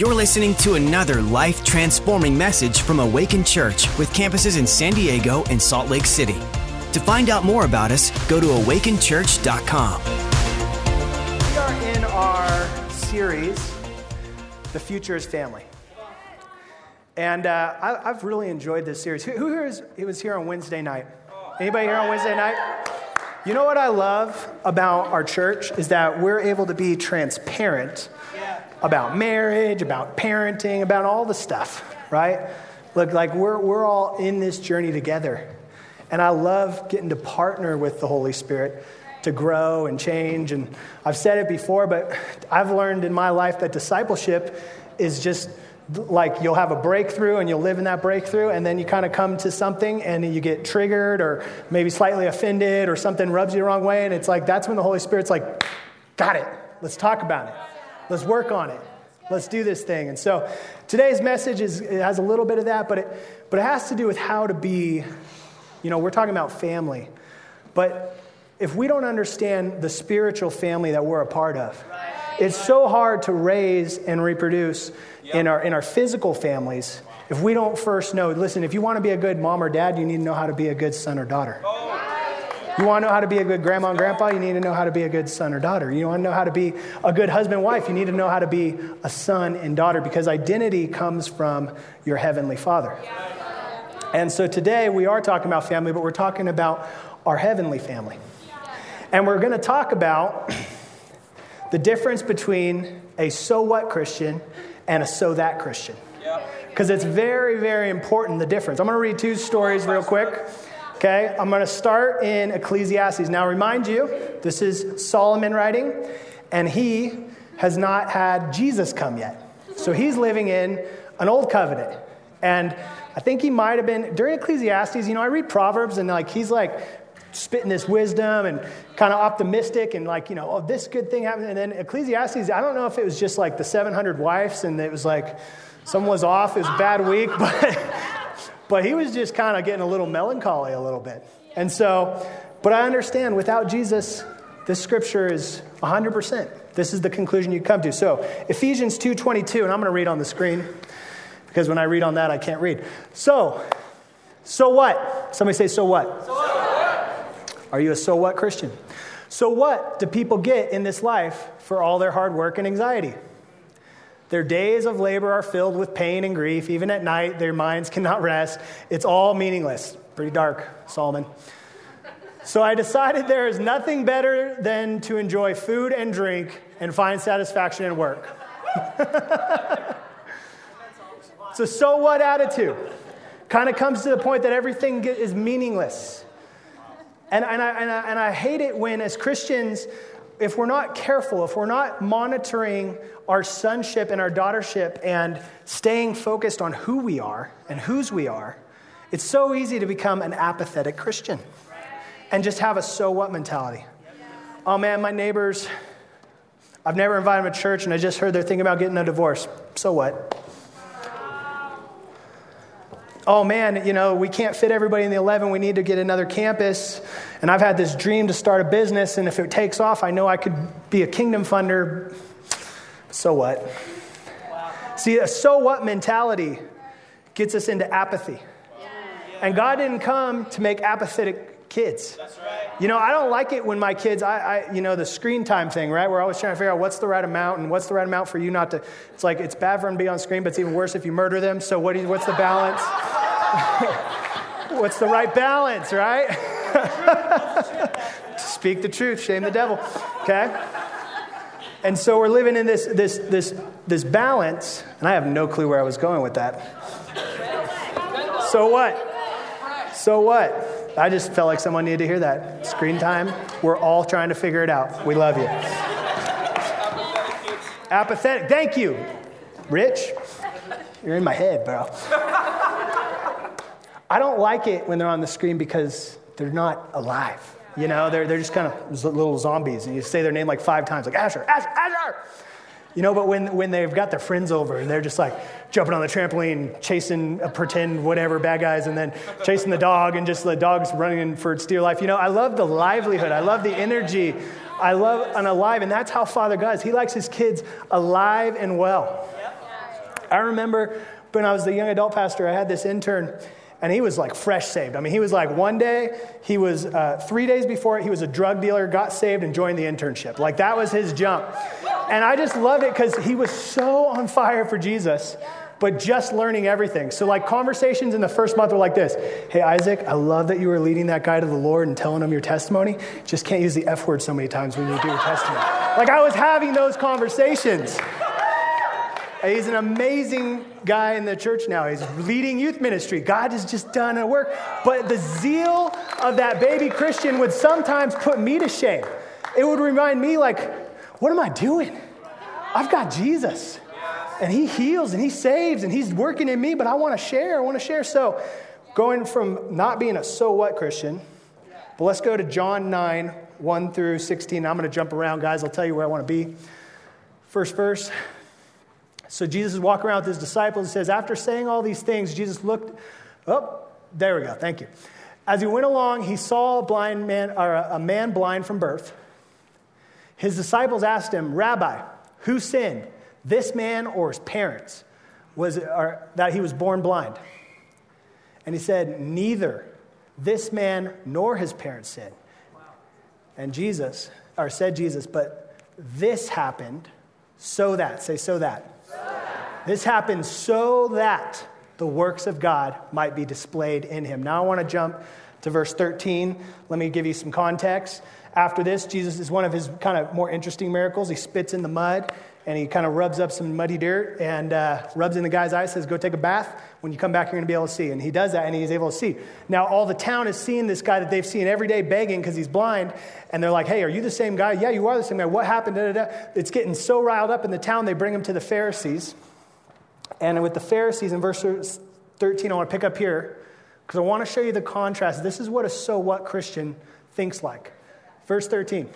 You're listening to another life transforming message from Awaken Church with campuses in San Diego and Salt Lake City. To find out more about us, go to awakenchurch.com. We are in our series, The Future is Family. And uh, I, have really enjoyed this series. Who, who here is, it was here on Wednesday night? Anybody here on Wednesday night? You know what I love about our church is that we're able to be transparent about marriage, about parenting, about all the stuff, right? Look, like we're, we're all in this journey together. And I love getting to partner with the Holy Spirit to grow and change. And I've said it before, but I've learned in my life that discipleship is just like you'll have a breakthrough and you'll live in that breakthrough, and then you kind of come to something and you get triggered or maybe slightly offended or something rubs you the wrong way. And it's like that's when the Holy Spirit's like, got it, let's talk about it. Let's work on it. Let's do this thing. And so today's message is, it has a little bit of that, but it, but it has to do with how to be, you know, we're talking about family. But if we don't understand the spiritual family that we're a part of, it's so hard to raise and reproduce in, our, in our physical families if we don't first know. Listen, if you want to be a good mom or dad, you need to know how to be a good son or daughter. Oh. You want to know how to be a good grandma and grandpa? You need to know how to be a good son or daughter. You want to know how to be a good husband and wife? You need to know how to be a son and daughter because identity comes from your heavenly father. And so today we are talking about family, but we're talking about our heavenly family. And we're going to talk about the difference between a so what Christian and a so that Christian. Because it's very, very important the difference. I'm going to read two stories real quick. Okay, I'm going to start in Ecclesiastes. Now, remind you, this is Solomon writing, and he has not had Jesus come yet. So he's living in an old covenant. And I think he might have been, during Ecclesiastes, you know, I read Proverbs and like he's like spitting this wisdom and kind of optimistic and like, you know, oh, this good thing happened. And then Ecclesiastes, I don't know if it was just like the 700 wives and it was like someone was off, it was a bad week, but but he was just kind of getting a little melancholy a little bit. And so, but I understand without Jesus, this scripture is 100%. This is the conclusion you come to. So, Ephesians 2:22, and I'm going to read on the screen because when I read on that, I can't read. So, so what? Somebody say, so what? So what? Are you a so what Christian? So, what do people get in this life for all their hard work and anxiety? Their days of labor are filled with pain and grief. Even at night, their minds cannot rest. It's all meaningless. Pretty dark, Solomon. So I decided there is nothing better than to enjoy food and drink and find satisfaction in work. a so what attitude. Kind of comes to the point that everything is meaningless. And, and, I, and, I, and I hate it when, as Christians, if we're not careful, if we're not monitoring our sonship and our daughtership and staying focused on who we are and whose we are, it's so easy to become an apathetic Christian and just have a so what mentality. Oh man, my neighbors, I've never invited them to church and I just heard they're thinking about getting a divorce. So what? oh man, you know, we can't fit everybody in the 11. We need to get another campus. And I've had this dream to start a business. And if it takes off, I know I could be a kingdom funder. So what? Wow. See, a so what mentality gets us into apathy. And God didn't come to make apathetic kids. That's right. You know, I don't like it when my kids, I, I, you know, the screen time thing, right? We're always trying to figure out what's the right amount and what's the right amount for you not to. It's like it's bad for them to be on screen, but it's even worse if you murder them. So what do you, what's the balance? what's the right balance, right? Speak the truth, shame the devil. Okay? And so we're living in this, this, this, this balance, and I have no clue where I was going with that. So what? So what? I just felt like someone needed to hear that. Screen time, we're all trying to figure it out. We love you. Apathetic. Thank you, Rich. You're in my head, bro. I don't like it when they're on the screen because they're not alive. You know, they're, they're just kind of little zombies, and you say their name like five times, like Asher, Asher, Asher. You know, but when, when they've got their friends over and they're just like jumping on the trampoline, chasing a pretend whatever bad guys, and then chasing the dog and just the dog's running for its dear life. You know, I love the livelihood. I love the energy. I love an alive, and that's how Father God is. He likes his kids alive and well. I remember when I was the young adult pastor, I had this intern, and he was like fresh saved. I mean, he was like one day, he was uh, three days before it, he was a drug dealer, got saved, and joined the internship. Like that was his jump. And I just loved it because he was so on fire for Jesus but just learning everything. So, like, conversations in the first month were like this Hey, Isaac, I love that you were leading that guy to the Lord and telling him your testimony. Just can't use the F word so many times when you do your testimony. Like, I was having those conversations. He's an amazing guy in the church now. He's leading youth ministry. God has just done a work. But the zeal of that baby Christian would sometimes put me to shame. It would remind me, like, what am I doing? I've got Jesus and he heals and he saves and he's working in me, but I want to share. I want to share. So, going from not being a so what Christian, but let's go to John 9, 1 through 16. I'm going to jump around, guys. I'll tell you where I want to be. First verse. So, Jesus is walking around with his disciples. He says, After saying all these things, Jesus looked, oh, there we go. Thank you. As he went along, he saw a blind man, or a man blind from birth. His disciples asked him, Rabbi, who sinned? this man or his parents was or, that he was born blind. And he said, Neither this man nor his parents sinned. And Jesus, or said Jesus, but this happened so that, say, so that. This happened so that the works of God might be displayed in him. Now I want to jump to verse 13. Let me give you some context. After this, Jesus is one of his kind of more interesting miracles. He spits in the mud and he kind of rubs up some muddy dirt and uh, rubs in the guy's eyes, says, Go take a bath. When you come back, you're going to be able to see. And he does that, and he's able to see. Now, all the town is seeing this guy that they've seen every day begging because he's blind. And they're like, Hey, are you the same guy? Yeah, you are the same guy. What happened? Da, da, da. It's getting so riled up in the town, they bring him to the Pharisees. And with the Pharisees in verse 13, I want to pick up here because I want to show you the contrast. This is what a so what Christian thinks like. Verse 13.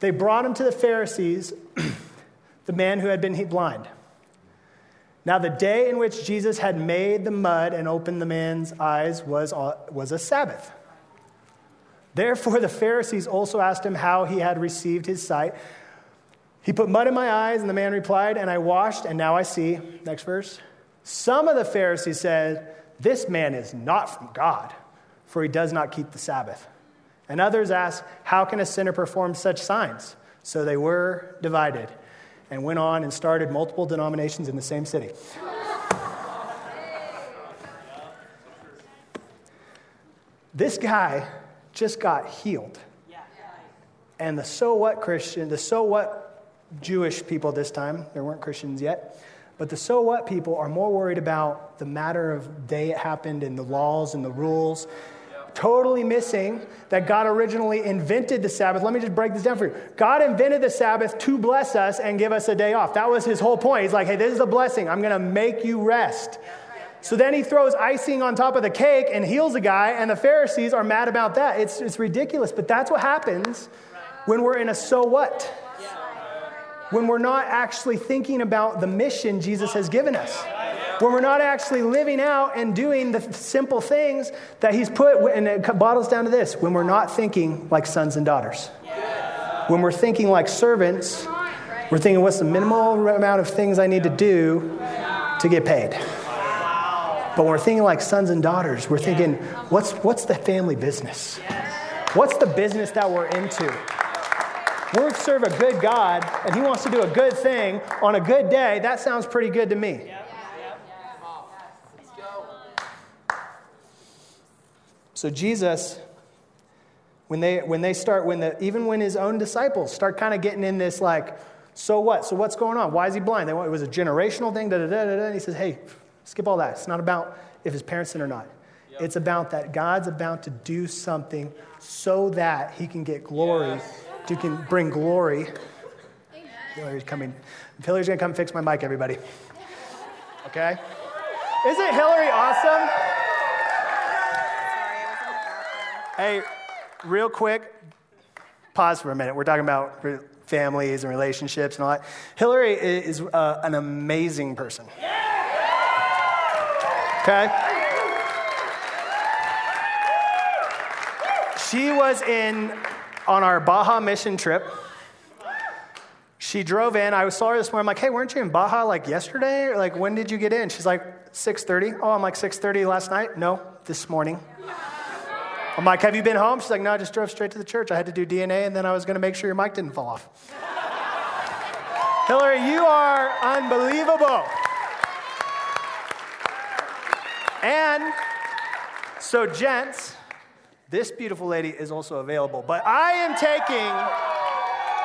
They brought him to the Pharisees. the man who had been blind. Now, the day in which Jesus had made the mud and opened the man's eyes was, was a Sabbath. Therefore, the Pharisees also asked him how he had received his sight. He put mud in my eyes, and the man replied, And I washed, and now I see. Next verse. Some of the Pharisees said, This man is not from God, for he does not keep the Sabbath. And others asked, How can a sinner perform such signs? So they were divided and went on and started multiple denominations in the same city. This guy just got healed. And the so what Christian, the so what Jewish people this time, there weren't Christians yet, but the so what people are more worried about the matter of day it happened and the laws and the rules totally missing that God originally invented the Sabbath. Let me just break this down for you. God invented the Sabbath to bless us and give us a day off. That was his whole point. He's like, hey, this is a blessing. I'm going to make you rest. So then he throws icing on top of the cake and heals a guy, and the Pharisees are mad about that. It's, it's ridiculous, but that's what happens when we're in a so what. When we're not actually thinking about the mission Jesus has given us when we're not actually living out and doing the simple things that He's put, and it bottles down to this when we're not thinking like sons and daughters. When we're thinking like servants, we're thinking, what's the minimal amount of things I need to do to get paid? But when we're thinking like sons and daughters, we're thinking, what's, what's the family business? What's the business that we're into? We serve a good God, and He wants to do a good thing on a good day. That sounds pretty good to me. So Jesus, when they when they start, when the even when his own disciples start kind of getting in this like, so what? So what's going on? Why is he blind? They, it was a generational thing. Da, da, da, da, da. And he says, hey, skip all that. It's not about if his parents sin or not. Yep. It's about that God's about to do something so that he can get glory, yes. to can bring glory. Hillary's coming. Hillary's gonna come fix my mic, everybody. Okay? Isn't Hillary awesome? Hey, real quick, pause for a minute. We're talking about families and relationships and all that. Hillary is uh, an amazing person. Okay? She was in on our Baja mission trip. she drove in. I saw her this morning. I'm like, hey, weren't you in Baja like yesterday? Or like, when did you get in? She's like, 6.30. Oh, I'm like, 6.30 last night? No, this morning. I'm like, have you been home? She's like, no, I just drove straight to the church. I had to do DNA, and then I was going to make sure your mic didn't fall off. Hillary, you are unbelievable. And so, gents, this beautiful lady is also available. But I am taking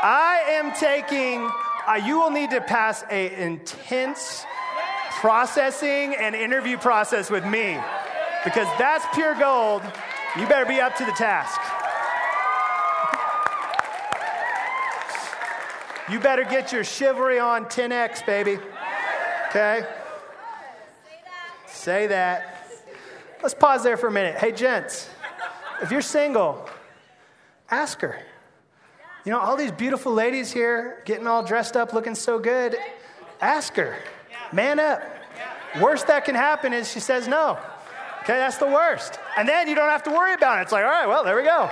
I am taking, uh, you will need to pass an intense processing and interview process with me because that's pure gold. You better be up to the task. You better get your chivalry on 10x, baby. Okay? Say that. Let's pause there for a minute. Hey, gents, if you're single, ask her. You know, all these beautiful ladies here getting all dressed up, looking so good. Ask her, man up. Worst that can happen is she says no. Okay, that's the worst. And then you don't have to worry about it. It's like, all right, well, there we go.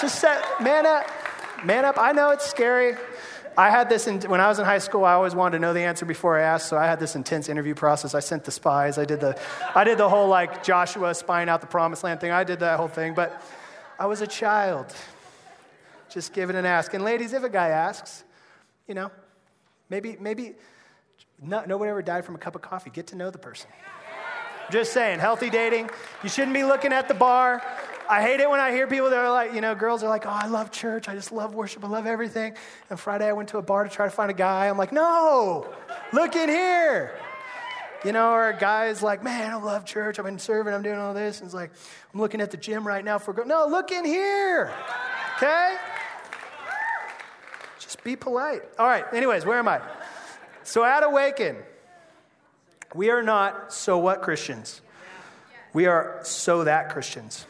Just set, man up, man up. I know it's scary. I had this in, when I was in high school. I always wanted to know the answer before I asked, so I had this intense interview process. I sent the spies. I did the, I did the whole like Joshua spying out the promised land thing. I did that whole thing, but I was a child. Just give it an ask. And ladies, if a guy asks, you know, maybe, maybe no, no one ever died from a cup of coffee. Get to know the person. Just saying, healthy dating. You shouldn't be looking at the bar. I hate it when I hear people that are like, you know, girls are like, oh, I love church. I just love worship. I love everything. And Friday I went to a bar to try to find a guy. I'm like, no, look in here. You know, or a guy's like, man, I love church. I've been serving. I'm doing all this. And it's like, I'm looking at the gym right now for, go. no, look in here. Okay? Just be polite. All right, anyways, where am I? So at Awaken, we are not so what Christians. We are so that Christians.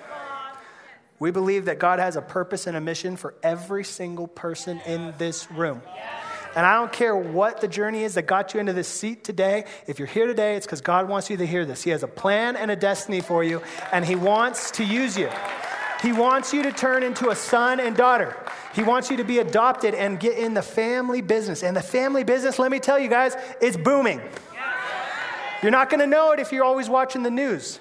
We believe that God has a purpose and a mission for every single person in this room. And I don't care what the journey is that got you into this seat today. If you're here today, it's because God wants you to hear this. He has a plan and a destiny for you, and He wants to use you. He wants you to turn into a son and daughter. He wants you to be adopted and get in the family business. And the family business, let me tell you guys, it's booming. You're not going to know it if you're always watching the news.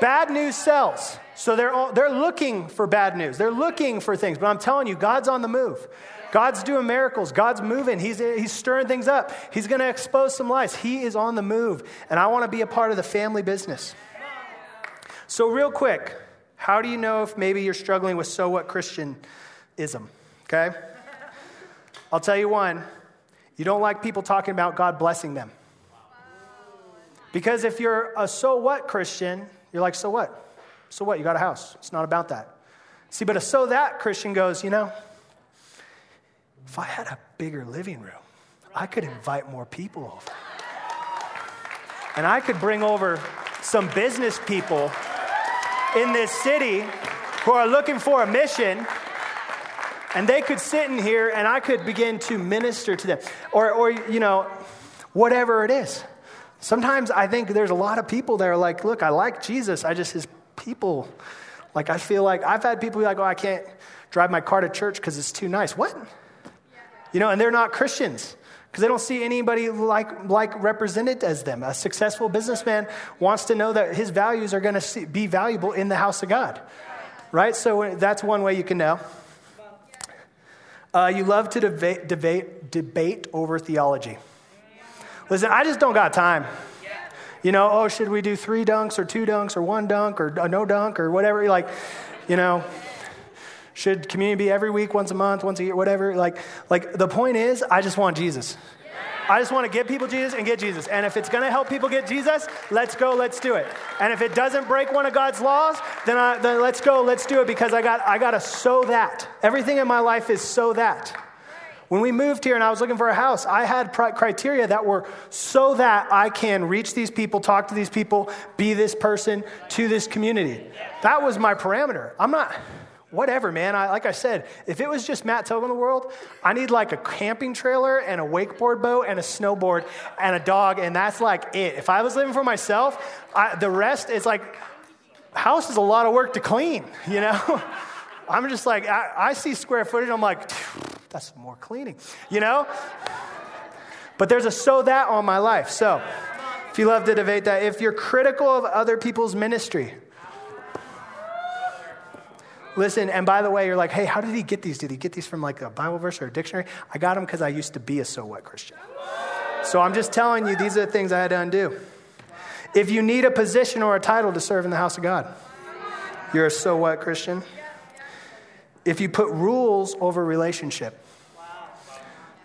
Bad news sells. So they're, all, they're looking for bad news. They're looking for things. But I'm telling you, God's on the move. God's doing miracles. God's moving. He's, he's stirring things up. He's going to expose some lies. He is on the move. And I want to be a part of the family business. So, real quick, how do you know if maybe you're struggling with so what Christianism? Okay? I'll tell you one you don't like people talking about God blessing them. Because if you're a so what Christian, you're like, so what? So what? You got a house. It's not about that. See, but a so that Christian goes, you know, if I had a bigger living room, I could invite more people over. And I could bring over some business people in this city who are looking for a mission and they could sit in here and I could begin to minister to them. Or, or, you know, whatever it is. Sometimes I think there's a lot of people that are like, look, I like Jesus. I just, his people, like, I feel like I've had people be like, oh, I can't drive my car to church because it's too nice. What? You know, and they're not Christians because they don't see anybody like, like represented as them. A successful businessman wants to know that his values are going to be valuable in the house of God, right? So that's one way you can know. Uh, you love to debate, debate, debate over theology. Listen, I just don't got time. You know, oh, should we do three dunks or two dunks or one dunk or no dunk or whatever? Like, you know, should community be every week, once a month, once a year, whatever? Like, like the point is, I just want Jesus. I just want to get people Jesus and get Jesus. And if it's going to help people get Jesus, let's go, let's do it. And if it doesn't break one of God's laws, then, I, then let's go, let's do it because I got, I got to sow that. Everything in my life is so that. When we moved here and I was looking for a house, I had criteria that were so that I can reach these people, talk to these people, be this person to this community. That was my parameter. I'm not whatever, man. I, like I said, if it was just Matt Tobin in the world, I need like a camping trailer and a wakeboard boat and a snowboard and a dog, and that's like it. If I was living for myself, I, the rest is like, house is a lot of work to clean, you know? I'm just like, I, I see square footage, I'm like, that's more cleaning, you know? But there's a so that on my life. So if you love to debate that, if you're critical of other people's ministry, Listen, and by the way, you're like, hey, how did he get these? Did he get these from like a Bible verse or a dictionary? I got them because I used to be a so what Christian. So I'm just telling you, these are the things I had to undo. If you need a position or a title to serve in the house of God, you're a so what Christian. If you put rules over relationship,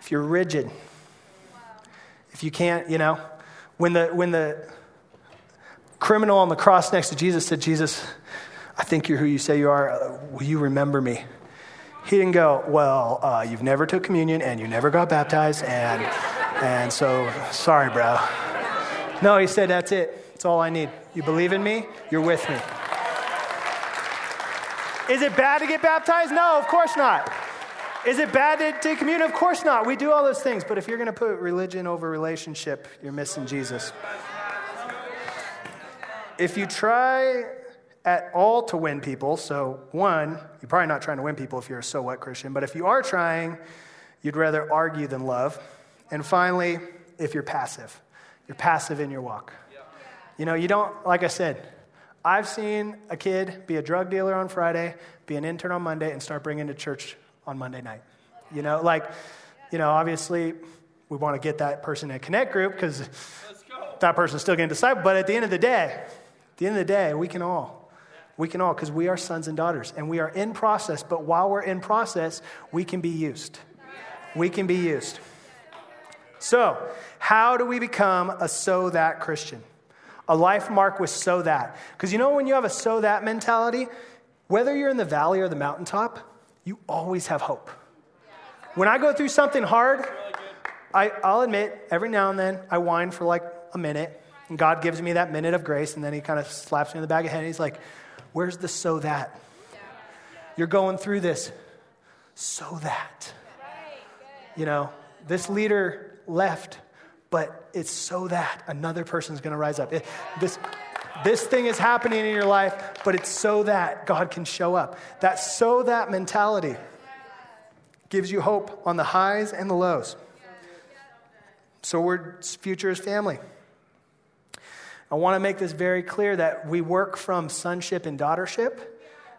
if you're rigid, if you can't, you know, when the, when the criminal on the cross next to Jesus said, Jesus, I think you're who you say you are, will you remember me? He didn't go, well, uh, you've never took communion and you never got baptized, and, and so sorry, bro. No, he said, that's it. It's all I need. You believe in me? You're with me. Is it bad to get baptized? No, of course not. Is it bad to take communion? Of course not. We do all those things. But if you're going to put religion over relationship, you're missing Jesus. If you try at all to win people, so one, you're probably not trying to win people if you're a so what Christian, but if you are trying, you'd rather argue than love. And finally, if you're passive, you're passive in your walk. You know, you don't, like I said, I've seen a kid be a drug dealer on Friday, be an intern on Monday, and start bringing to church on Monday night. You know, like, you know, obviously we want to get that person in a connect group because that person's still getting discipled. But at the end of the day, at the end of the day, we can all. We can all, because we are sons and daughters, and we are in process. But while we're in process, we can be used. We can be used. So, how do we become a so that Christian? A life mark with so that. Because you know, when you have a so that mentality, whether you're in the valley or the mountaintop, you always have hope. When I go through something hard, I, I'll admit, every now and then I whine for like a minute, and God gives me that minute of grace, and then He kind of slaps me in the back of the head, and He's like, Where's the so that? You're going through this so that. You know, this leader left, but it's so that another person's going to rise up. It, this, this thing is happening in your life, but it's so that God can show up. That so that mentality gives you hope on the highs and the lows. So we're future is family. I want to make this very clear that we work from sonship and daughtership,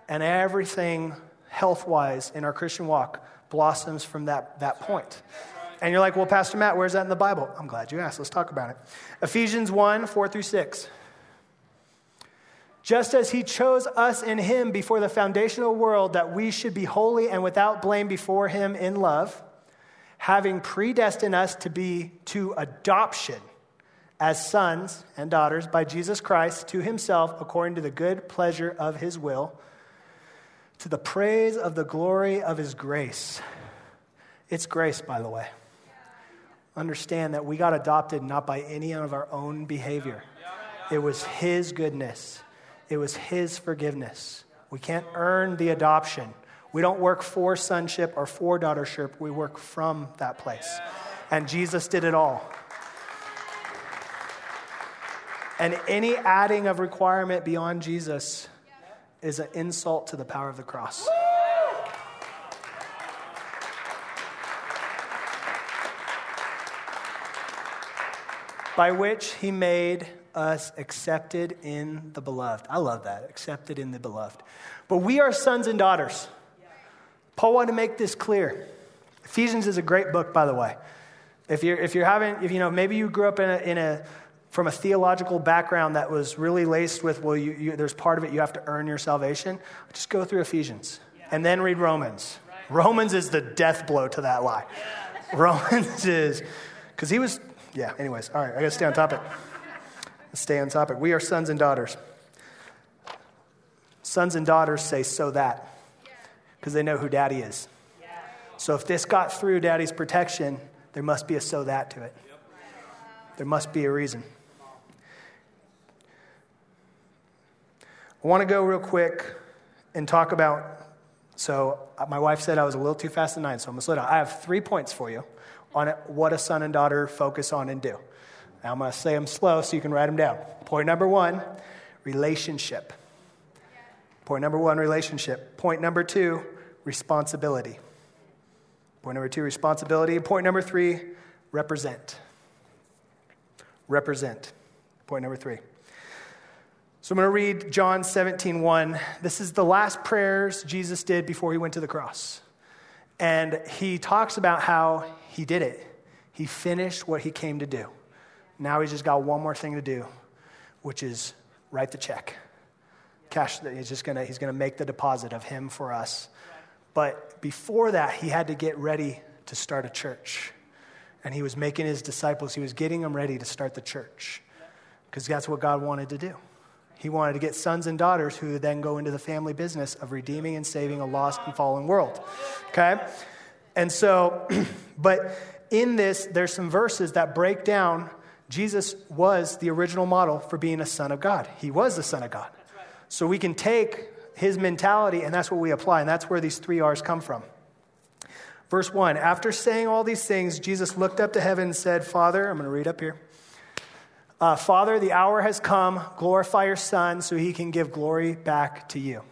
and everything health wise in our Christian walk blossoms from that, that point. And you're like, well, Pastor Matt, where's that in the Bible? I'm glad you asked. Let's talk about it. Ephesians 1 4 through 6. Just as he chose us in him before the foundational world that we should be holy and without blame before him in love, having predestined us to be to adoption as sons and daughters by Jesus Christ to himself according to the good pleasure of his will, to the praise of the glory of his grace. It's grace, by the way. Understand that we got adopted not by any of our own behavior, it was his goodness, it was his forgiveness. We can't earn the adoption. We don't work for sonship or for daughtership, we work from that place. And Jesus did it all. And any adding of requirement beyond Jesus is an insult to the power of the cross. By which he made us accepted in the beloved. I love that, accepted in the beloved. But we are sons and daughters. Paul wanted to make this clear. Ephesians is a great book, by the way. If you're, if you're having, if you know, maybe you grew up in a, in a from a theological background that was really laced with, well, you, you, there's part of it you have to earn your salvation, just go through Ephesians and then read Romans. Romans is the death blow to that lie. Romans is, because he was, yeah, anyways, all right, I gotta stay on topic. Stay on topic. We are sons and daughters. Sons and daughters say so that because they know who daddy is. So if this got through daddy's protection, there must be a so that to it. There must be a reason. I want to go real quick and talk about. So, uh, my wife said I was a little too fast tonight, so I'm going to slow down. I have three points for you on what a son and daughter focus on and do. Now, I'm going to say them slow so you can write them down. Point number one relationship. Point number one relationship. Point number two responsibility. Point number two, responsibility. Point number three, represent. Represent. Point number three. So I'm going to read John 17, 1. This is the last prayers Jesus did before he went to the cross. And he talks about how he did it. He finished what he came to do. Now he's just got one more thing to do, which is write the check. Cash, he's just to, he's to make the deposit of him for us. But before that, he had to get ready to start a church. And he was making his disciples, he was getting them ready to start the church because that's what God wanted to do. He wanted to get sons and daughters who then go into the family business of redeeming and saving a lost and fallen world. Okay? And so, but in this, there's some verses that break down Jesus was the original model for being a son of God. He was the son of God. So we can take his mentality and that's what we apply, and that's where these three R's come from. Verse 1 After saying all these things, Jesus looked up to heaven and said, Father, I'm going to read up here. Uh, Father, the hour has come. Glorify your Son so he can give glory back to you.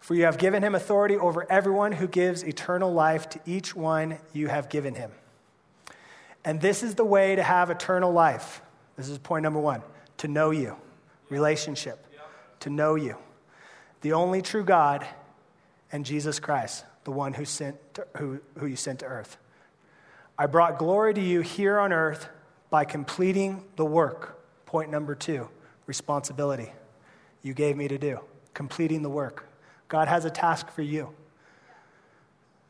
For you have given him authority over everyone who gives eternal life to each one you have given him. And this is the way to have eternal life. This is point number one to know you, relationship, to know you. The only true God and Jesus Christ, the one who, sent to, who, who you sent to earth. I brought glory to you here on earth by completing the work. Point number two responsibility you gave me to do, completing the work. God has a task for you.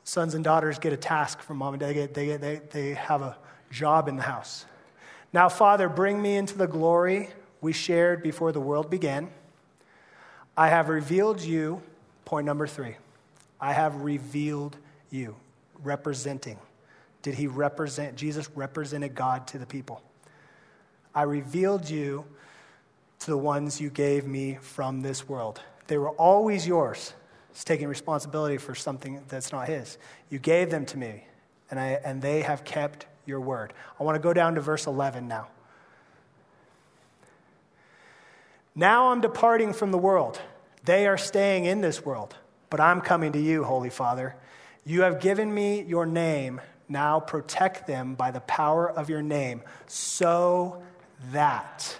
Sons and daughters get a task from mom and dad, they, get, they, get, they, they have a job in the house. Now, Father, bring me into the glory we shared before the world began. I have revealed you, point number three. I have revealed you, representing. Did he represent, Jesus represented God to the people. I revealed you to the ones you gave me from this world. They were always yours. He's taking responsibility for something that's not his. You gave them to me, and, I, and they have kept your word. I want to go down to verse 11 now. Now I'm departing from the world. They are staying in this world, but I'm coming to you, Holy Father. You have given me your name now protect them by the power of your name, so that,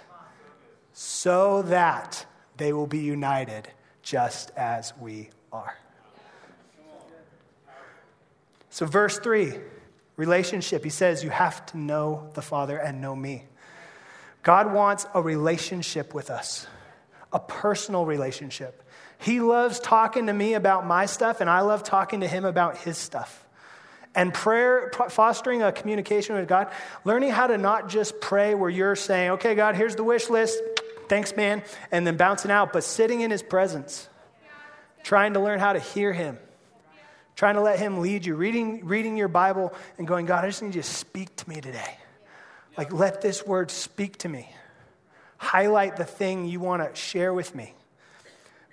so that they will be united just as we are. So, verse 3, relationship. He says, You have to know the Father and know me. God wants a relationship with us, a personal relationship. He loves talking to me about my stuff, and I love talking to him about his stuff. And prayer, fostering a communication with God, learning how to not just pray where you're saying, okay, God, here's the wish list, thanks, man, and then bouncing out, but sitting in his presence, trying to learn how to hear him, trying to let him lead you, reading, reading your Bible and going, God, I just need you to speak to me today. Like, let this word speak to me. Highlight the thing you want to share with me.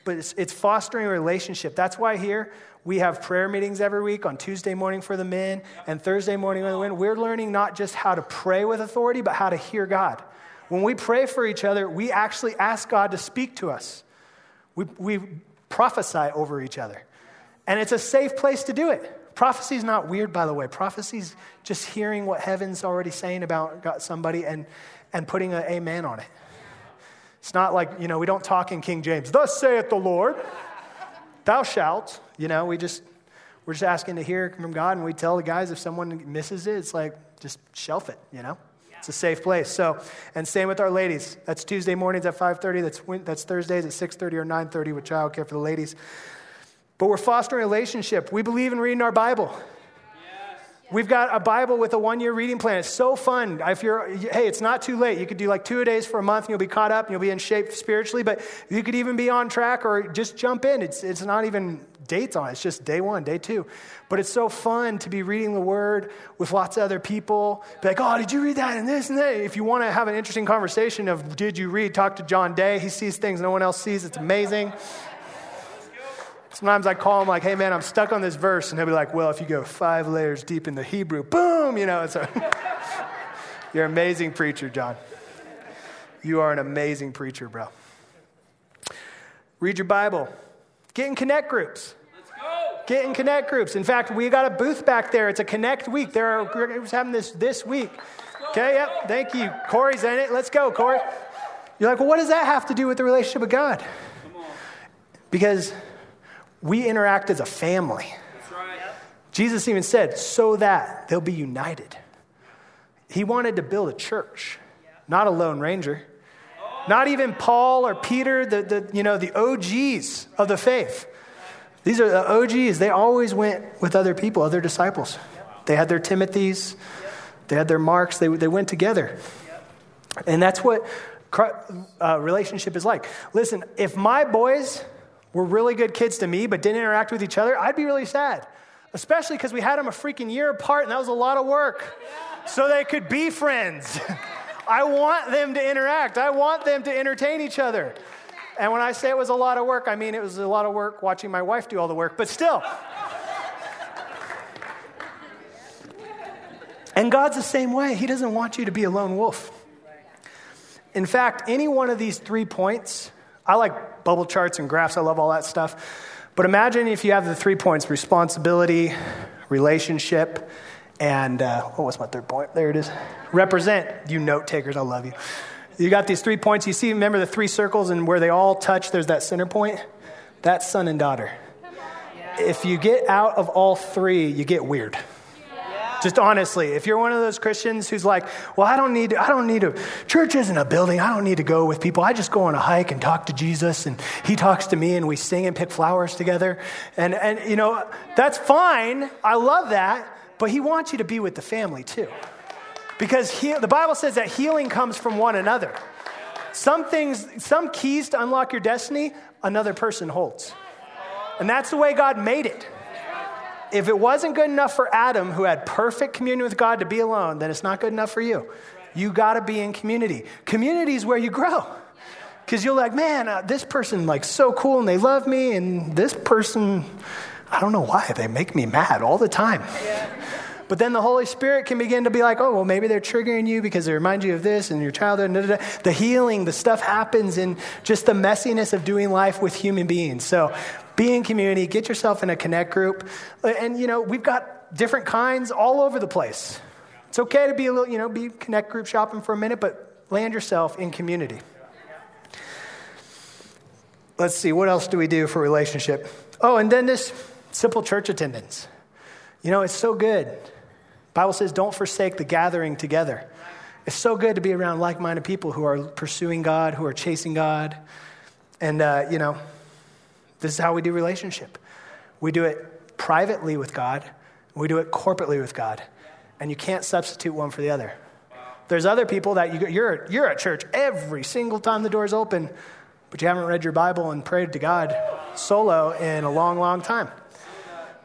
But it's, it's fostering a relationship. That's why here we have prayer meetings every week on Tuesday morning for the men and Thursday morning for the women. We're learning not just how to pray with authority, but how to hear God. When we pray for each other, we actually ask God to speak to us. We, we prophesy over each other. And it's a safe place to do it. Prophecy is not weird, by the way. Prophecy is just hearing what heaven's already saying about somebody and, and putting an amen on it. It's not like, you know, we don't talk in King James, thus saith the Lord thou shalt. You know, we just, we're just asking to hear from God, and we tell the guys if someone misses it, it's like, just shelf it, you know? It's a safe place. So, and same with our ladies. That's Tuesday mornings at 5.30. That's, that's Thursdays at 6.30 or 9.30 with childcare for the ladies. But we're fostering a relationship. We believe in reading our Bible. We've got a Bible with a one year reading plan. It's so fun. If you're, hey, it's not too late. You could do like two days for a month and you'll be caught up and you'll be in shape spiritually, but you could even be on track or just jump in. It's, it's not even dates on it, it's just day one, day two. But it's so fun to be reading the Word with lots of other people. Be like, oh, did you read that and this and that? If you want to have an interesting conversation of did you read, talk to John Day. He sees things no one else sees. It's amazing. Sometimes I call him like, hey man, I'm stuck on this verse. And he'll be like, well, if you go five layers deep in the Hebrew, boom, you know. It's a, you're an amazing preacher, John. You are an amazing preacher, bro. Read your Bible. Get in connect groups. Let's go. Get in connect groups. In fact, we got a booth back there. It's a connect week. There are groups having this this week. Okay, yep. Thank you. Corey's in it. Let's go, Corey. You're like, well, what does that have to do with the relationship with God? Because we interact as a family. Right. Jesus even said, so that they'll be united. He wanted to build a church, not a lone ranger. Not even Paul or Peter, the, the, you know, the OGs of the faith. These are the OGs. They always went with other people, other disciples. They had their Timothys, they had their Marks, they, they went together. And that's what uh, relationship is like. Listen, if my boys were really good kids to me but didn't interact with each other, I'd be really sad. Especially because we had them a freaking year apart and that was a lot of work. So they could be friends. I want them to interact, I want them to entertain each other. And when I say it was a lot of work, I mean it was a lot of work watching my wife do all the work, but still. And God's the same way. He doesn't want you to be a lone wolf. In fact, any one of these three points, I like bubble charts and graphs, I love all that stuff. But imagine if you have the three points responsibility, relationship, and uh, what was my third point? There it is. Represent. You note takers, I love you. You got these three points. You see, remember the three circles and where they all touch, there's that center point? That's son and daughter. If you get out of all three, you get weird. Just honestly, if you're one of those Christians who's like, well, I don't need, I don't need a church isn't a building. I don't need to go with people. I just go on a hike and talk to Jesus, and He talks to me, and we sing and pick flowers together, and and you know that's fine. I love that, but He wants you to be with the family too, because he, the Bible says that healing comes from one another. Some things, some keys to unlock your destiny, another person holds, and that's the way God made it if it wasn't good enough for Adam, who had perfect communion with God, to be alone, then it's not good enough for you. You got to be in community. Community is where you grow. Because you're like, man, uh, this person like so cool and they love me, and this person, I don't know why they make me mad all the time. Yeah. But then the Holy Spirit can begin to be like, oh, well, maybe they're triggering you because they remind you of this and your childhood. The healing, the stuff happens in just the messiness of doing life with human beings. So be in community, get yourself in a connect group. And, you know, we've got different kinds all over the place. It's okay to be a little, you know, be connect group shopping for a minute, but land yourself in community. Let's see, what else do we do for relationship? Oh, and then this simple church attendance. You know, it's so good. Bible says don't forsake the gathering together. It's so good to be around like-minded people who are pursuing God, who are chasing God. And, uh, you know, this is how we do relationship. We do it privately with God, we do it corporately with God. And you can't substitute one for the other. There's other people that you, you're, you're at church every single time the door's open, but you haven't read your Bible and prayed to God solo in a long, long time.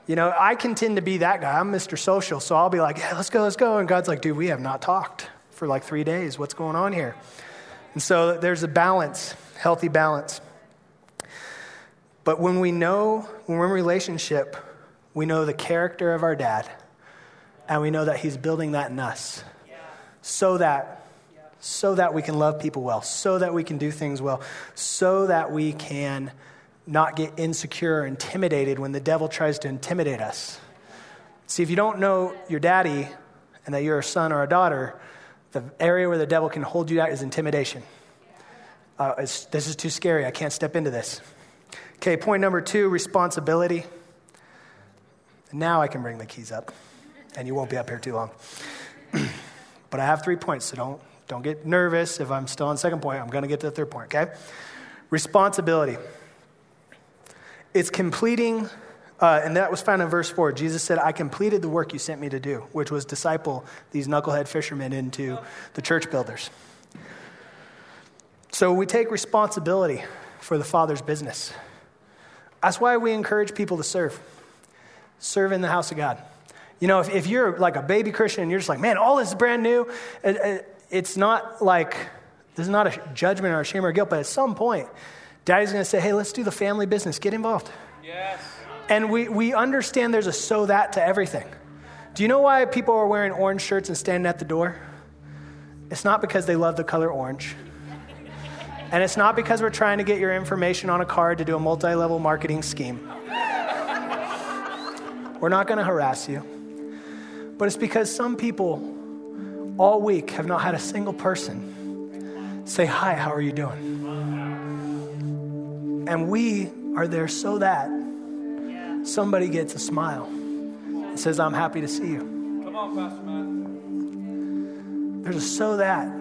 You know, I can tend to be that guy. I'm Mr. Social, so I'll be like, yeah, let's go, let's go. And God's like, dude, we have not talked for like three days. What's going on here? And so there's a balance, healthy balance. But when we know, when we're in relationship, we know the character of our dad, and we know that he's building that in us so that so that we can love people well, so that we can do things well, so that we can not get insecure or intimidated when the devil tries to intimidate us. See, if you don't know your daddy and that you're a son or a daughter, the area where the devil can hold you at is intimidation. Uh, this is too scary. I can't step into this. Okay, point number two responsibility. Now I can bring the keys up, and you won't be up here too long. but I have three points, so don't, don't get nervous if I'm still on second point. I'm going to get to the third point, okay? Responsibility. It's completing, uh, and that was found in verse 4. Jesus said, I completed the work you sent me to do, which was disciple these knucklehead fishermen into the church builders. So we take responsibility for the Father's business. That's why we encourage people to serve. Serve in the house of God. You know, if, if you're like a baby Christian and you're just like, man, all this is brand new, it, it, it's not like, this is not a judgment or a shame or guilt, but at some point, daddy's going to say, hey, let's do the family business. Get involved. Yes. And we, we understand there's a so that to everything. Do you know why people are wearing orange shirts and standing at the door? It's not because they love the color orange. And it's not because we're trying to get your information on a card to do a multi level marketing scheme. We're not going to harass you. But it's because some people all week have not had a single person say, Hi, how are you doing? And we are there so that somebody gets a smile and says, I'm happy to see you. Come on, Pastor Matt. There's a so that.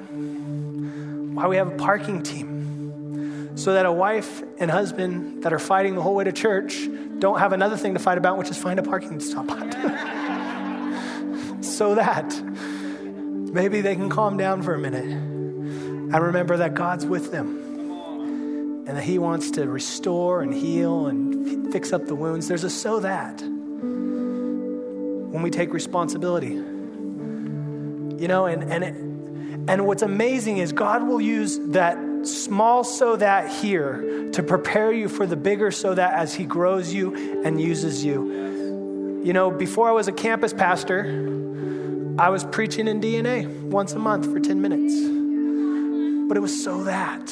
Why we have a parking team. So that a wife and husband that are fighting the whole way to church don't have another thing to fight about, which is find a parking spot. so that maybe they can calm down for a minute and remember that God's with them and that He wants to restore and heal and fix up the wounds. There's a so that when we take responsibility. You know, and, and, it, and what's amazing is God will use that small so that here to prepare you for the bigger so that as He grows you and uses you. You know, before I was a campus pastor, I was preaching in DNA once a month for 10 minutes. But it was so that,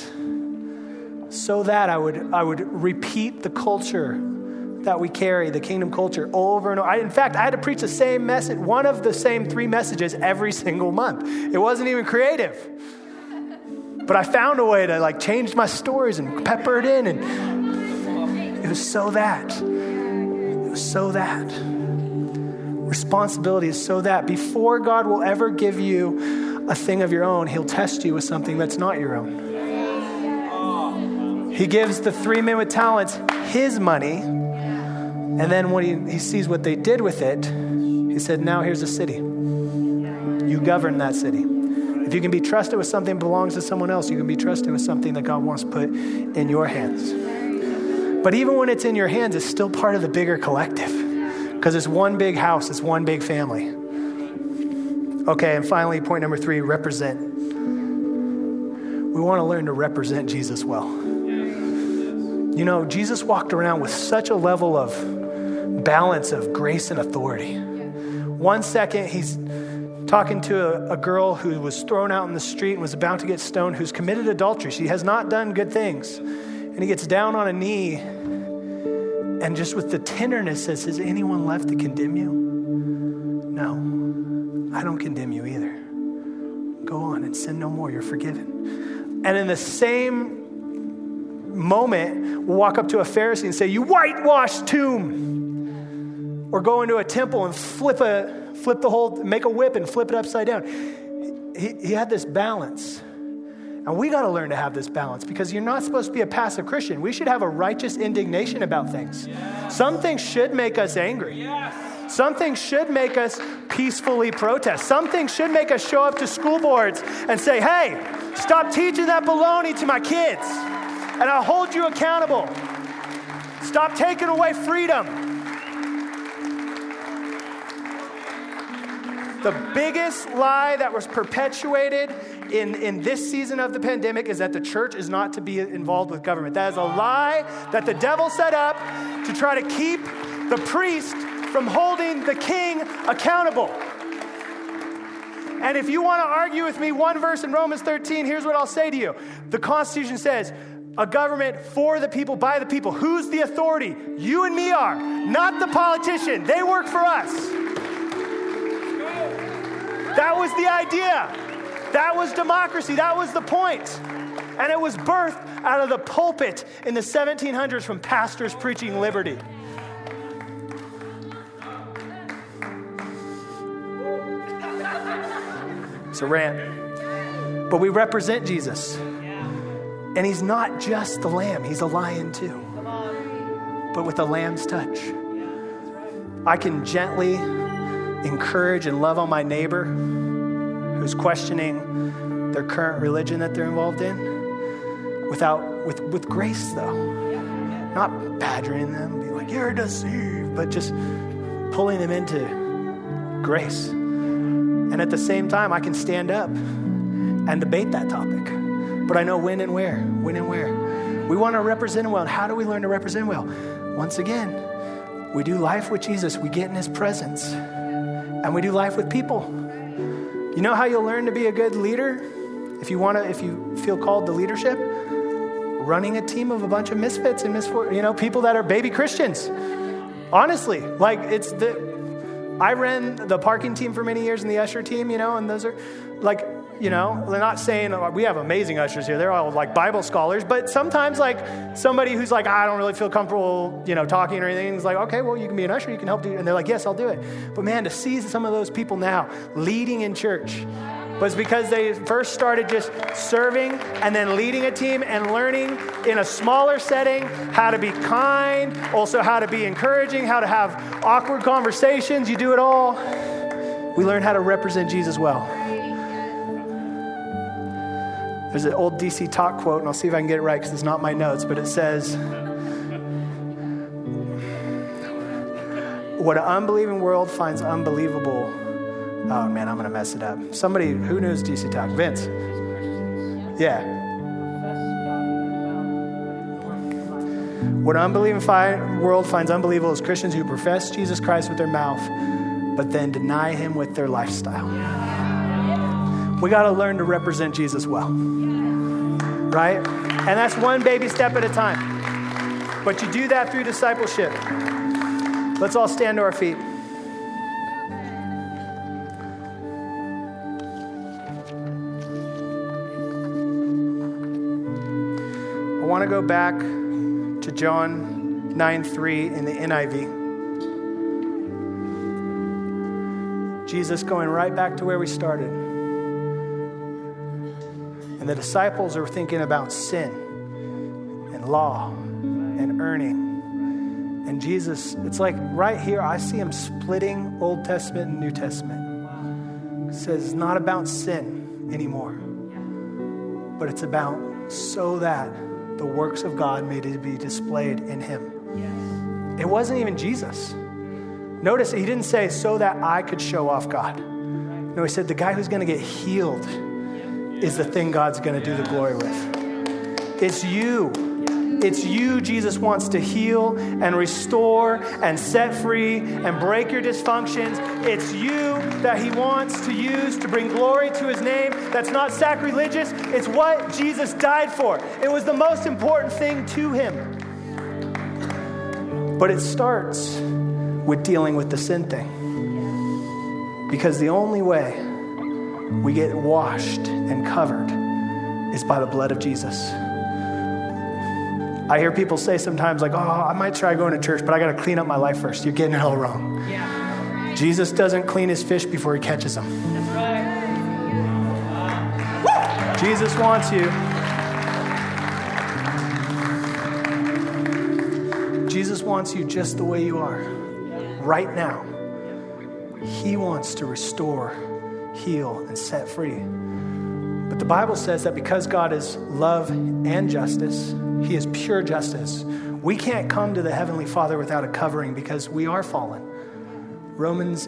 so that I would, I would repeat the culture that we carry, the kingdom culture, over and over. I, in fact, I had to preach the same message, one of the same three messages every single month. It wasn't even creative. But I found a way to like change my stories and pepper it in. And it was so that. It was so that. Responsibility is so that before God will ever give you a thing of your own, He'll test you with something that's not your own. He gives the three men with talents His money and then when he, he sees what they did with it, he said, Now here's a city. You govern that city. If you can be trusted with something that belongs to someone else, you can be trusted with something that God wants put in your hands. But even when it's in your hands, it's still part of the bigger collective because it's one big house, it's one big family. Okay, and finally, point number three represent. We want to learn to represent Jesus well. You know, Jesus walked around with such a level of balance of grace and authority. One second, he's talking to a, a, girl who was thrown out in the street and was about to get stoned, who's committed adultery. She has not done good things. And he gets down on a knee and just with the tenderness says, Has anyone left to condemn you? No, I don't condemn you either. Go on and sin no more. You're forgiven. And in the same moment, we'll walk up to a Pharisee and say, You whitewashed tomb or go into a temple and flip a flip the whole make a whip and flip it upside down. He, he had this balance. And we got to learn to have this balance because you're not supposed to be a passive christian. We should have a righteous indignation about things. Yes. some things should make us angry. Yes. some things should make us peacefully protest. Some things should make us show up to school boards and say hey stop teaching that baloney to my kids and i'll hold you accountable. Stop taking away freedom The biggest lie that was perpetuated in, in this season of the pandemic is that the church is not to be involved with government. That is a lie that the devil set up to try to keep the priest from holding the king accountable. And if you want to argue with me, one verse in Romans 13, here's what I'll say to you. The Constitution says, a government for the people, by the people. Who's the authority? You and me are, not the politician. They work for us. That was the idea. That was democracy. That was the point. And it was birthed out of the pulpit in the 1700s from pastors preaching liberty. It's a rant. But we represent Jesus. And he's not just the lamb, he's a lion too. But with a lamb's touch. I can gently encourage and love on my neighbor who's questioning their current religion that they're involved in without with, with grace though. Not badgering them be like you're deceived but just pulling them into grace. And at the same time i can stand up and debate that topic. But i know when and where when and where. We want to represent well. And how do we learn to represent well? Once again we do life with jesus. We get in his presence and we do life with people. You know how you'll learn to be a good leader if you want to if you feel called to leadership? Running a team of a bunch of misfits and misfor- you know, people that are baby Christians. Honestly, like it's the. I ran the parking team for many years and the usher team, you know, and those are like you know they're not saying we have amazing ushers here they're all like bible scholars but sometimes like somebody who's like i don't really feel comfortable you know talking or anything is like okay well you can be an usher you can help do and they're like yes i'll do it but man to see some of those people now leading in church was because they first started just serving and then leading a team and learning in a smaller setting how to be kind, also how to be encouraging, how to have awkward conversations. You do it all. We learn how to represent Jesus well. There's an old DC Talk quote, and I'll see if I can get it right because it's not my notes, but it says, What an unbelieving world finds unbelievable. Oh man, I'm going to mess it up. Somebody, who knows DC Talk? Vince. Yeah. What an unbelieving fi- world finds unbelievable is Christians who profess Jesus Christ with their mouth, but then deny him with their lifestyle. We got to learn to represent Jesus well right? And that's one baby step at a time. But you do that through discipleship. Let's all stand to our feet. I want to go back to John 9 3 in the NIV. Jesus going right back to where we started. And the disciples are thinking about sin and law and earning. And Jesus, it's like right here, I see him splitting Old Testament and New Testament. It says it's not about sin anymore, but it's about so that the works of God may be displayed in him. It wasn't even Jesus. Notice he didn't say so that I could show off God. No, he said the guy who's going to get healed is the thing God's going to do the glory with. It's you. It's you Jesus wants to heal and restore and set free and break your dysfunctions. It's you that He wants to use to bring glory to His name. That's not sacrilegious, it's what Jesus died for. It was the most important thing to Him. But it starts with dealing with the sin thing. Because the only way we get washed and covered is by the blood of Jesus. I hear people say sometimes, like, oh, I might try going to church, but I got to clean up my life first. You're getting it all wrong. Yeah. Jesus doesn't clean his fish before he catches them. That's right. Jesus wants you. Jesus wants you just the way you are, right now. He wants to restore, heal, and set free. But the Bible says that because God is love and justice, He is pure justice. We can't come to the Heavenly Father without a covering because we are fallen. Romans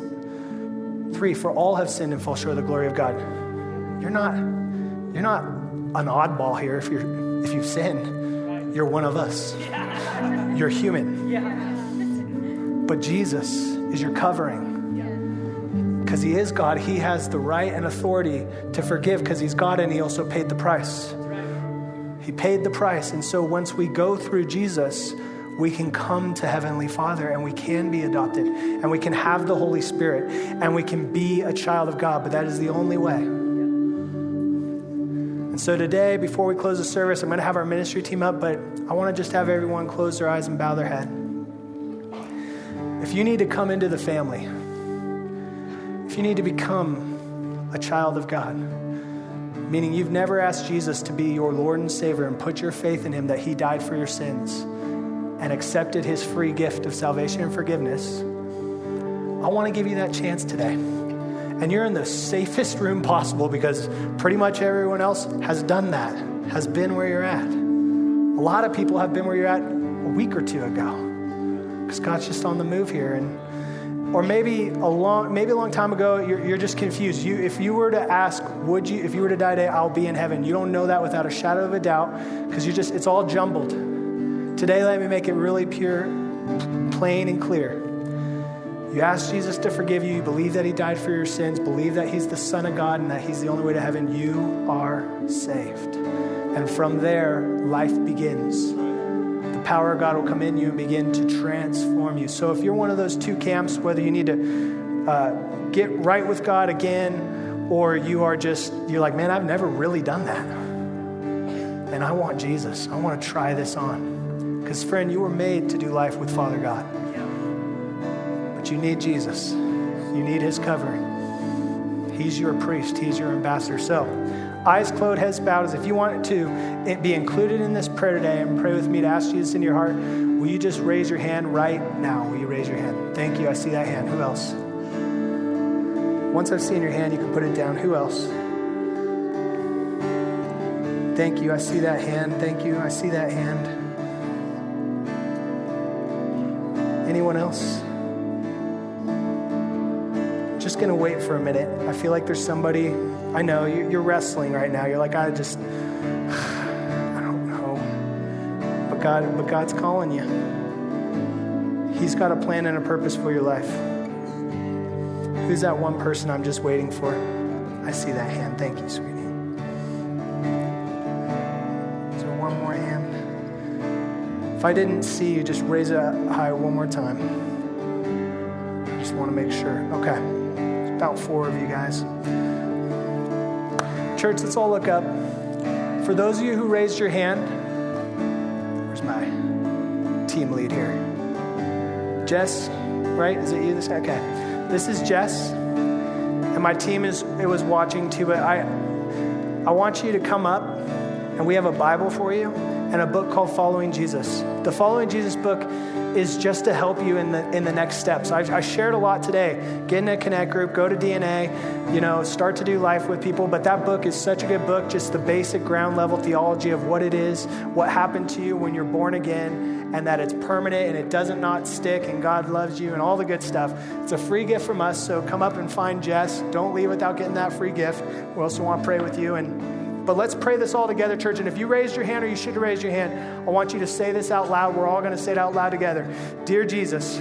3 For all have sinned and fall short of the glory of God. You're not, you're not an oddball here if, you're, if you've sinned. You're one of us. You're human. But Jesus is your covering because He is God, He has the right and authority to forgive because He's God and He also paid the price. He paid the price. And so once we go through Jesus, we can come to Heavenly Father and we can be adopted and we can have the Holy Spirit and we can be a child of God, but that is the only way. And so today, before we close the service, I'm going to have our ministry team up, but I want to just have everyone close their eyes and bow their head. If you need to come into the family, you need to become a child of God, meaning you've never asked Jesus to be your Lord and Savior and put your faith in Him that He died for your sins and accepted His free gift of salvation and forgiveness, I want to give you that chance today. And you're in the safest room possible because pretty much everyone else has done that, has been where you're at. A lot of people have been where you're at a week or two ago because God's just on the move here. And or maybe a long maybe a long time ago you're, you're just confused. You if you were to ask would you if you were to die today i'll be in heaven. You don't know that without a shadow of a doubt because you just it's all jumbled. Today let me make it really pure plain and clear. You ask jesus to forgive you. You believe that he died for your sins. Believe that he's the son of god and that he's the only way to heaven. You are saved. And from there life begins power of God will come in you and begin to transform you. So if you're one of those two camps, whether you need to uh, get right with God again, or you are just, you're like, man, I've never really done that. And I want Jesus. I want to try this on. Because, friend, you were made to do life with Father God. But you need Jesus, you need His covering. He's your priest, He's your ambassador. So, eyes closed, heads bowed, as if you want it to be included in this prayer today and pray with me to ask Jesus in your heart, will you just raise your hand right now? Will you raise your hand? Thank you. I see that hand. Who else? Once I've seen your hand, you can put it down. Who else? Thank you. I see that hand. Thank you. I see that hand. Anyone else? I'm just going to wait for a minute. I feel like there's somebody, I know you're wrestling right now. You're like, I just, I don't know. But God, but God's calling you. He's got a plan and a purpose for your life. Who's that one person I'm just waiting for? I see that hand. Thank you, sweetie. Is there one more hand? If I didn't see you, just raise it high one more time. I just want to make sure. Okay. About four of you guys. Church, let's all look up. For those of you who raised your hand, where's my team lead here? Jess, right? Is it you? This okay. This is Jess, and my team is it was watching too. But I, I want you to come up, and we have a Bible for you and a book called Following Jesus. The Following Jesus book is just to help you in the in the next steps. I, I, shared a lot today. Get in a connect group, go to DNA, you know, start to do life with people. But that book is such a good book, just the basic ground level theology of what it is, what happened to you when you're born again, and that it's permanent and it doesn't not stick, and God loves you, and all the good stuff. It's a free gift from us. So come up and find Jess. Don't leave without getting that free gift. We also want to pray with you and but let's pray this all together, church. And if you raised your hand or you should have raised your hand, I want you to say this out loud. We're all going to say it out loud together. Dear Jesus,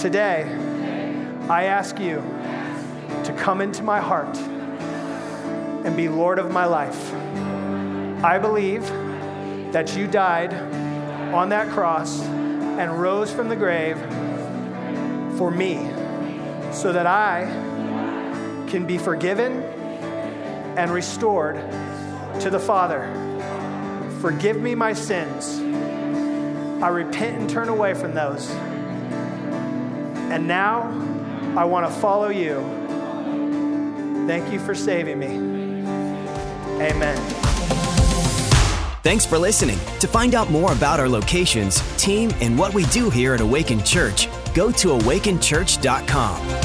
today I ask you to come into my heart and be Lord of my life. I believe that you died on that cross and rose from the grave for me so that I can be forgiven and restored to the Father. Forgive me my sins. I repent and turn away from those. And now I want to follow you. Thank you for saving me. Amen. Thanks for listening. To find out more about our locations, team, and what we do here at Awaken Church, go to awakenchurch.com.